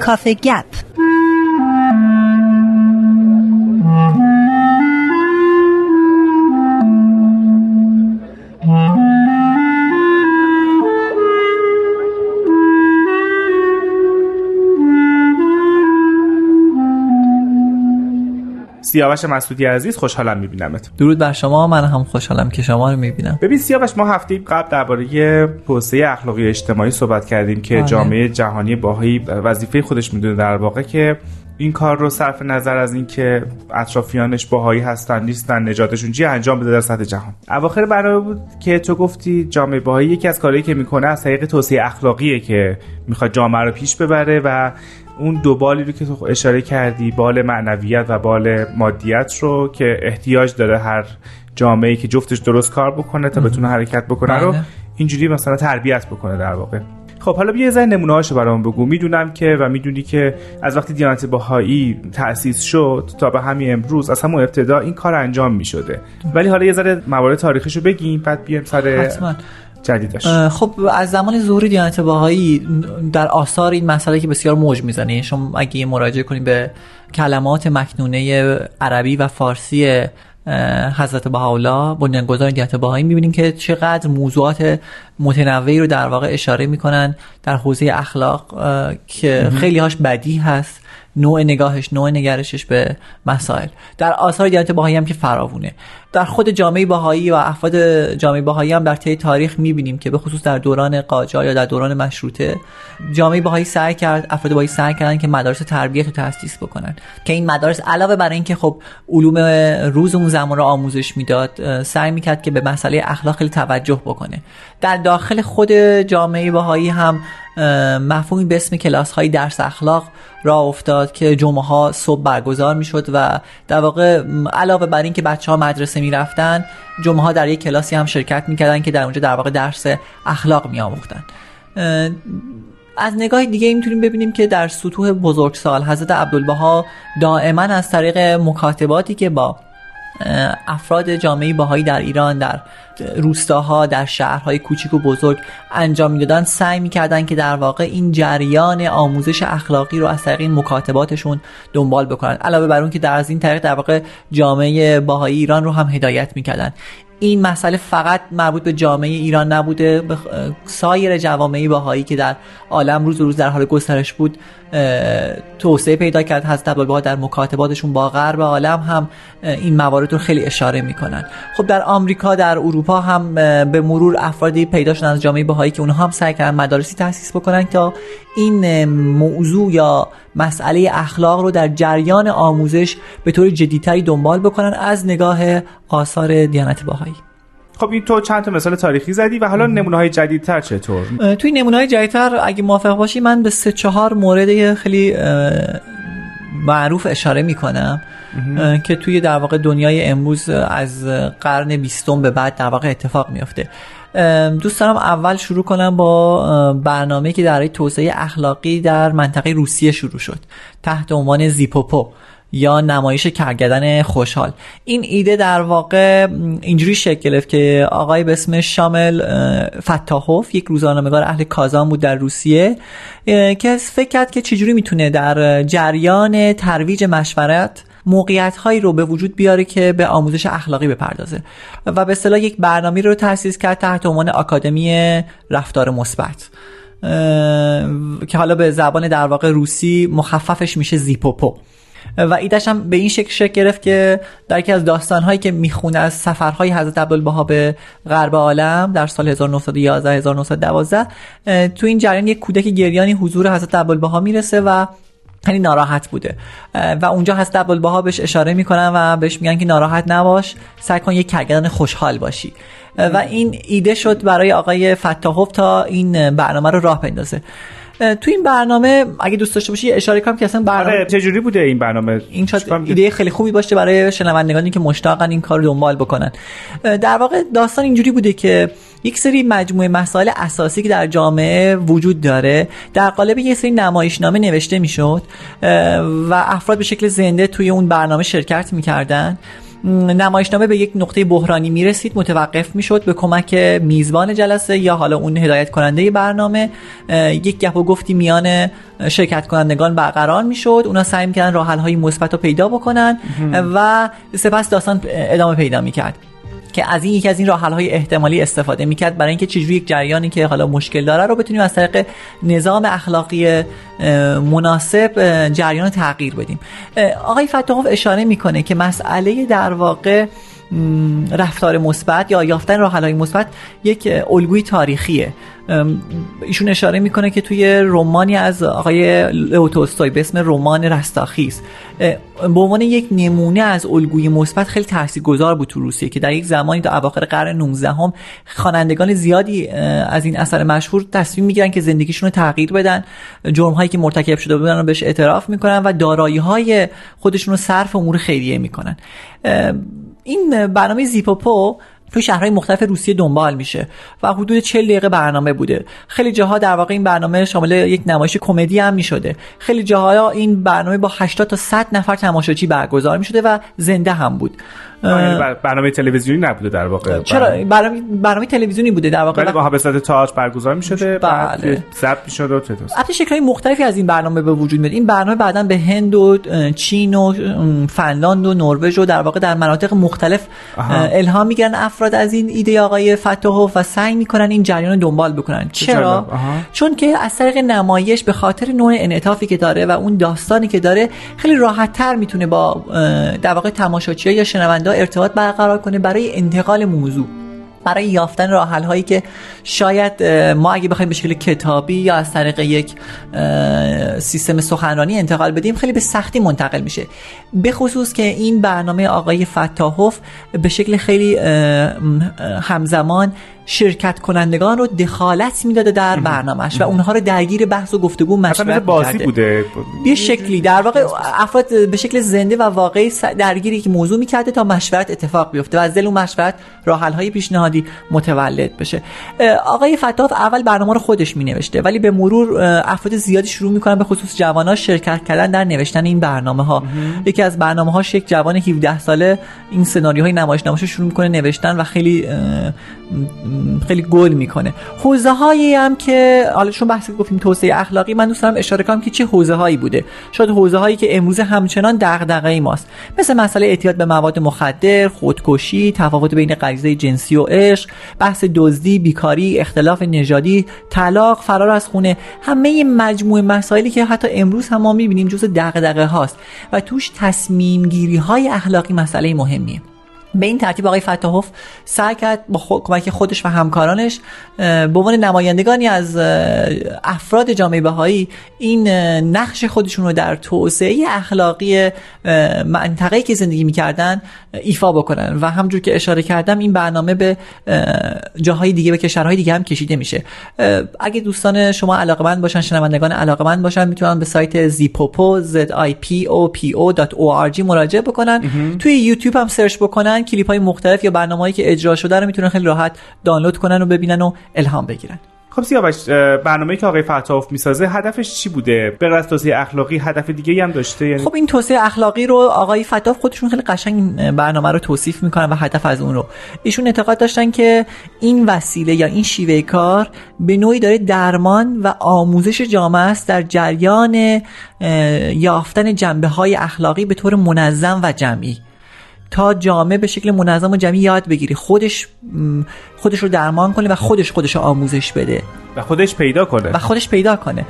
کافه گپ سیاوش مسعودی عزیز خوشحالم میبینمت. درود بر شما من هم خوشحالم که شما رو می‌بینم. ببین سیاوش ما هفته قبل درباره توسعه اخلاقی اجتماعی صحبت کردیم که بله. جامعه جهانی باهایی وظیفه خودش می‌دونه در واقع که این کار رو صرف نظر از اینکه اطرافیانش باهایی هستن نیستن نجاتشون چی انجام بده در سطح جهان. اواخر برنامه بود که تو گفتی جامعه باهایی یکی از کارهایی که می‌کنه از طریق توسعه اخلاقیه که می‌خواد جامعه رو پیش ببره و اون دو بالی رو که تو اشاره کردی بال معنویت و بال مادیت رو که احتیاج داره هر جامعه که جفتش درست کار بکنه تا بتونه حرکت بکنه رو بله. اینجوری مثلا تربیت بکنه در واقع. خب حالا بیا یه ذره نمونه هاشو برام بگو. می‌دونم که و می‌دونی که از وقتی دیانت بهایی تأسیس شد تا به همین امروز از همون ابتدا این کار انجام می‌شده. ولی حالا یه ذره موارد تاریخیشو بگیم بعد بیایم سر حتما. جدیدش. خب از زمان ظهور دیانت باهایی در آثار این مسئله که بسیار موج می‌زنه. شما اگه مراجعه کنید به کلمات مکنونه عربی و فارسی حضرت بهاءالله بنیانگذار دیانت باهایی می‌بینیم که چقدر موضوعات متنوعی رو در واقع اشاره می‌کنن در حوزه اخلاق که خیلی هاش بدی هست. نوع نگاهش نوع نگرشش به مسائل. در آثار دیانت باهایی هم که فراوونه. در خود جامعه باهایی و افراد جامعه باهایی هم در طی تاریخ می‌بینیم که به خصوص در دوران قاجار یا در دوران مشروطه جامعه باهایی سعی کرد افراد باهایی سعی کردن که مدارس تربیت رو تاسیس بکنن. که این مدارس علاوه بر اینکه خب علوم روز اون زمان رو آموزش می‌داد سعی می‌کرد که به مسئله اخلاق خیلی توجه بکنه. در داخل خود جامعه باهایی هم مفهومی به اسم کلاس های درس اخلاق را افتاد که جمعه ها صبح برگزار می‌شد و در واقع علاوه بر اینکه بچه ها مدرسه می‌رفتن جمعه ها در یک کلاسی هم شرکت می‌کردن که در اونجا در واقع درس اخلاق میآموختن. اه، از نگاه دیگه می‌تونیم ببینیم که در سطوح بزرگسال حضرت عبدالبها دائما از طریق مکاتباتی که با افراد جامعه باهایی در ایران در روستاها در شهرهای کوچیک و بزرگ انجام می‌دادن. سعی می‌کردن که در واقع این جریان آموزش اخلاقی رو از طریق این مکاتباتشون دنبال بکنن. علاوه بر اون که در از این طریق در واقع جامعه باهایی ایران رو هم هدایت می‌کردن. این مسئله فقط مربوط به جامعه ایران نبوده به سایر جوامع باهایی که در عالم روز روز در حال گسترش بود توسعه پیدا کرد حضرت عبدالبها در مکاتباتشون با غرب عالم هم این موارد رو خیلی اشاره می‌کنن. خب در آمریکا در اروپا هم به مرور افرادی پیدا شدن از جامعه بهایی که اونها هم سعی کردن مدارسی تاسیس بکنن تا این موضوع یا مسئله اخلاق رو در جریان آموزش به طور جدیتری دنبال بکنن از نگاه آثار دیانت باهایی. خب این تو چند تا مثال تاریخی زدی و حالا نمونه های جدیدتر چطور؟ توی نمونه های جدیدتر اگه موافق باشی من به سه چهار مورد خیلی معروف اشاره می‌کنم که توی در واقع دنیای امروز از قرن بیستم به بعد در واقع اتفاق میفته دوست دارم اول شروع کنم با برنامه که در توسعه اخلاقی در منطقه روسیه شروع شد. تحت عنوان زیپوپو یا نمایش کرگدن خوشحال. این ایده در واقع اینجوری شکل گرفت که آقای به اسم شامل فتاحوف یک روزنامه‌نگار اهل کازان بود در روسیه که فکر کرد که چجوری می‌تونه در جریان ترویج مشورت موقعیت هایی رو به وجود بیاره که به آموزش اخلاقی بپردازه. و به اصطلاح یک برنامه رو تأسیس کرد تحت عنوان آکادمی رفتار مثبت. که حالا به زبان در واقع روسی مخففش میشه زیپوپو. و ایدش هم به این شکل شکل گرفت که در یکی از داستانهایی که می‌خونه از سفرهای حضرت عبدالبها به غرب عالم در سال 1911 1912 اه، تو این جریان یک کودک گریانی حضور حضرت عبدالبها می‌رسه و خیلی ناراحت بوده. و اونجا حضرت عبدالبها بهش اشاره می‌کنن و بهش میگن که ناراحت نباش سعی کن یک کرگدن خوشحال باشی. و این ایده شد برای آقای فتاحوف تا این برنامه رو راه بندازه. تو این برنامه اگه دوست داشته باشی اشاره کنم که اصلا برنامه آره چجوری بوده این برنامه؟ این شاید؟ ایده خیلی خوبی باشه برای شنوندگانی که مشتاقن این کار رو دنبال بکنن. در واقع داستان اینجوری بوده که یک سری مجموعه مسائل اساسی که در جامعه وجود داره در قالب یک سری نمایشنامه نوشته می‌شد و افراد به شکل زنده توی اون برنامه شرکت می‌کردن. نمایشنامه به یک نقطه بحرانی می‌رسید متوقف می‌شد به کمک میزبان جلسه یا حالا اون هدایت کننده برنامه. یک گپ و گفتی میان شرکت کنندگان برقرار می‌شد اونا سعی می‌کردن راه های مثبت رو پیدا بکنن و سپس داستان ادامه پیدا می‌کرد. که از این یکی از این راه های احتمالی استفاده می‌کرد برای اینکه چجوری یک جریانی که حالا مشکل داره رو بتونیم از طریق نظام اخلاقی مناسب جریان تغییر بدیم. آقای فتاحوف اشاره می‌کنه که مسئله در واقع رفتار مثبت یا یافتن راه مثبت یک الگوی تاریخیه. ایشون اشاره می‌کنه که توی رمانی از آقای لوتوستوی به اسم رمان رستاخیز به عنوان یک نمونه از الگوی مثبت خیلی تاثیرگذار بود تو روسیه که در یک زمانی تا اواخر قرن 19 هم خوانندگان زیادی از این اثر مشهور تصمیم می‌گیرن که زندگیشون رو تغییر بدن جرم هایی که مرتکب شده بودن رو بهش اعتراف می‌کنن و دارایی های خودشون رو صرف امور خیریه می‌کنن. این برنامه زیپوپو تو شهرهای مختلف روسیه دنبال میشه و حدود 40 دقیقه برنامه بوده. خیلی جاها در واقع این برنامه شامل یک نمایش کمدی هم می‌شده. خیلی جاها این برنامه با 80 تا 100 نفر تماشاچی برگزار می‌شده و زنده هم بود. برنامه تلویزیونی نبوده در واقع. چرا؟ برنامه برنامه تلویزیونی بوده در واقع؟ با به صورت تاج برگزار می‌شده بله. ضبط می‌شد و البته شکل‌های مختلفی از این برنامه به وجود میاد. این برنامه بعدا به هند و چین و فنلاند و نروژ و در واقع در مناطق مختلف الهام می‌گیرن افراد از این ایده آقای فتوح و سعی می‌کنن این جریان دنبال بکنن. چرا؟ چون که از طریق نمایش به خاطر نوع انعطافی که داره و اون داستانی که داره خیلی راحت تر می‌تونه با در واقع تماشاچی یا شنونده ارتباط برقرار کنه برای انتقال موضوع. برای یافتن راه هایی که شاید ما اگه بخوایم به شکل کتابی یا از طریق یک سیستم سخنرانی انتقال بدیم خیلی به سختی منتقل میشه. به خصوص که این برنامه آقای فتاحوف به شکل خیلی همزمان شرکت کنندگان رو دخالت می‌داده در برنامهش و اونها رو درگیر بحث و گفتگو مشورت بازی بوده. یه شکلی. در واقع افراد به شکل زنده و واقعی درگیری که موضوع می‌کرده تا مشورت اتفاق بیفته و از دل اون مشورت راه های پیشنهادی متولد بشه. آقای فتاف اول برنامه رو خودش مینوشته ولی به مرور افراد زیادی شروع می‌کنن به خصوص جوانان شرکت کردن در نوشتن این برنامه ها یکی از برنامه ها یک جوان 17 ساله این سناریوهای نمایشنامه شروع می‌کنه نوشتن و خیلی خیلی گل می‌کنه. حوزه هایی هم که حالا چون بحث گفتیم توسعه اخلاقی من دوست دارم اشاره کنم که چه حوزه هایی بوده. شاید حوزه هایی که امروز همچنان دغدغه ماست. مثل مسئله اعتیاد به مواد مخدر خودکشی تفاوت بین غریزه جنسی و عشق بحث دزدی بیکاری اختلاف نژادی طلاق فرار از خونه همه مجموعه مسائلی که حتی امروز هم ما می‌بینیم جزء دغدغه هاست و توش تصمیم گیری های اخلاقی مسئله مهمیه. به این ترتیب آقای فتاحوف سعی کرد با کمک خودش و همکارانش به عنوان نمایندگانی از افراد جامعه بهایی این نقش خودشون رو در توسعه اخلاقی منطقه‌ای که زندگی می‌کردن ایفا بکنن. و همجور که اشاره کردم این برنامه به جاهای دیگه به کشورهای دیگه هم کشیده میشه. اگه دوستان شما علاقمند باشن شنوندگان علاقمند باشن می‌تونن به سایت زیپوپو zipopo.org مراجعه بکنن. توی یوتیوب هم سرچ بکنن کلیپ های مختلف یا برنامه‌ای که اجرا شده رو می‌تونن خیلی راحت دانلود کنن و ببینن و الهام بگیرن. خب سیاوش برنامه‌ای که آقای فتاف می‌سازه هدفش چی بوده؟ به از توسعه اخلاقی هدف دیگه هم داشته؟ یعنی خب این توسعه اخلاقی رو آقای فتاف خودشون خیلی قشنگ برنامه رو توصیف می‌کنن و هدف از اون رو. ایشون اعتقاد داشتن که این وسیله یا این شیوه کار به نوعی داره درمان و آموزش جامعه است در جریان یافتن جنبه های اخلاقی به طور منظم و جمعی. تا جامعه به شکل منظم و جمعی یاد بگیری. خودش خودش رو درمان کنه و خودش خودش رو آموزش بده. و خودش پیدا کنه. و خودش پیدا کنه.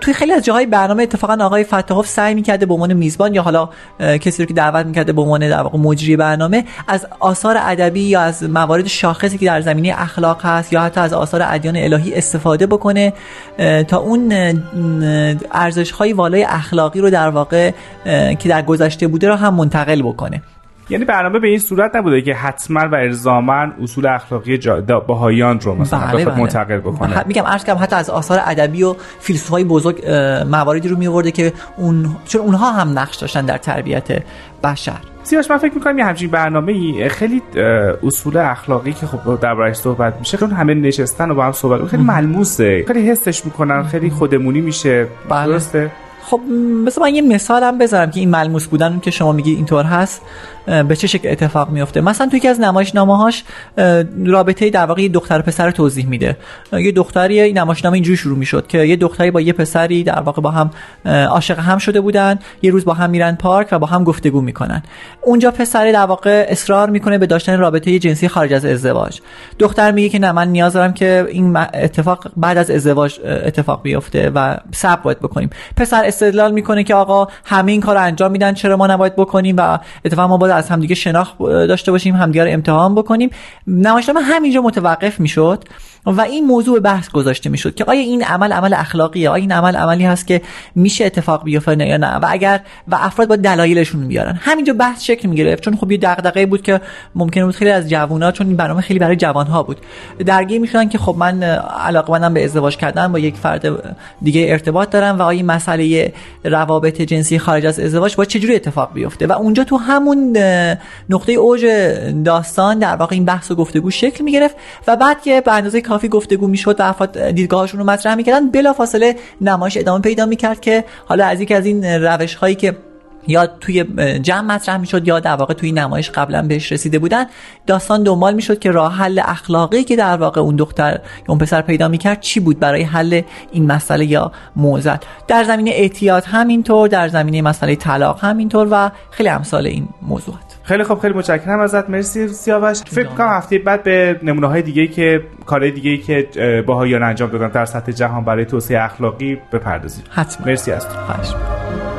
توی خیلی از جاهای برنامه اتفاقا آقای فتاحوف سعی می‌کرده به عنوان میزبان یا حالا کسی رو که دعوت می‌کرده به عنوان در واقع مجری برنامه از آثار ادبی یا از موارد شاخصی که در زمینه اخلاق هست یا حتی از آثار ادیان الهی استفاده بکنه تا اون ارزش های والای اخلاقی رو در واقع که در گذشته بوده رو هم منتقل بکنه. یعنی برنامه به این صورت نبوده که حتما و الزاما اصول اخلاقی بهاییان رو مثلا بله بله. منتقل بکنه. میگم عرض کردم حتی از آثار ادبی و فیلسوفای بزرگ مواردی رو میورده که اون چون اونها هم نقش داشتن در تربیت بشر. سیاش من فکر می‌کنم یه همچین برنامه خیلی اصول اخلاقی که خب دربارش صحبت میشه چون همه نشستن و با هم صحبت خیلی ملموسه. خیلی حسش می‌کنن خیلی خودمونی میشه. بله. درسته؟ خب مثلا من یه مثالم بذارم که این ملموس بودن که شما میگی اینطور هست. به چه شکل اتفاق میفته مثلا توی یکی از نمایشنامه هاش رابطه در واقع یه دختر و پسر توضیح میده. یه دختری نمایشنامه اینجوری شروع می‌شد که یه دختری با یه پسری در واقع با هم عاشق هم شده بودن یه روز با هم میرن پارک و با هم گفتگو می‌کنن. اونجا پسر در واقع اصرار می‌کنه به داشتن رابطه جنسی خارج از ازدواج. دختر میگه که نه من نیاز دارم که این اتفاق بعد از ازدواج اتفاق بیفته و صبر باید بکنیم. پسر استدلال می‌کنه که آقا همه این کار انجام میدن چرا ما نباید بکنیم و اتفاقا ما باید از همدیگه شناخت داشته باشیم همدیگه رو امتحان بکنیم. نمایشنامه همینجا متوقف می‌شد و این موضوع بحث گذاشته می‌شد که آیا این عمل عمل اخلاقیه؟ آیا این عمل عملی هست که میشه اتفاق بیفته یا نه؟ و اگر و افراد با دلایلشون بیارن. همینجا بحث شکل می‌گرفت چون خب یه دغدغه بود که ممکن بود خیلی از جوونا چون این برنامه خیلی برای جوانها بود درگیر می‌شدن که خب من علاقمندم به ازدواج کردن با یک فرد دیگه ارتباط دارم و آیا مسئله روابط جنسی خارج از ازدواج با چجوری اتفاق بیفته؟ و اونجا تو همون نقطه اوج داستان در واقع این بحث و گفتگو شکل می‌گرفت و بعد که به اندازه کافی گفتگو می‌شد و افراد دیدگاهشون رو مطرح می‌کردن بلافاصله نمایش ادامه پیدا می‌کرد که حالا از یکی از این روش هایی که یا توی جمع مطرح می‌شد یا در واقع توی نمایش قبلا بهش رسیده بودن داستان دنبال می‌شد که راه حل اخلاقی که در واقع اون دختر یا اون پسر پیدا می‌کرد چی بود برای حل این مسئله یا موزل در زمینه اعتیاد همینطور در زمینه مسئله طلاق همینطور و خیلی امثال این موضوعات. خیلی خوب خیلی متشکرم ازت. مرسی سیاوش. فکر کنم هفته بعد به نمونه های دیگه که کارهای دیگه که باهایان انجام دادن در سطح جهان برای توسعه اخلاقی بپردازیم. حتما. مرسی از تو.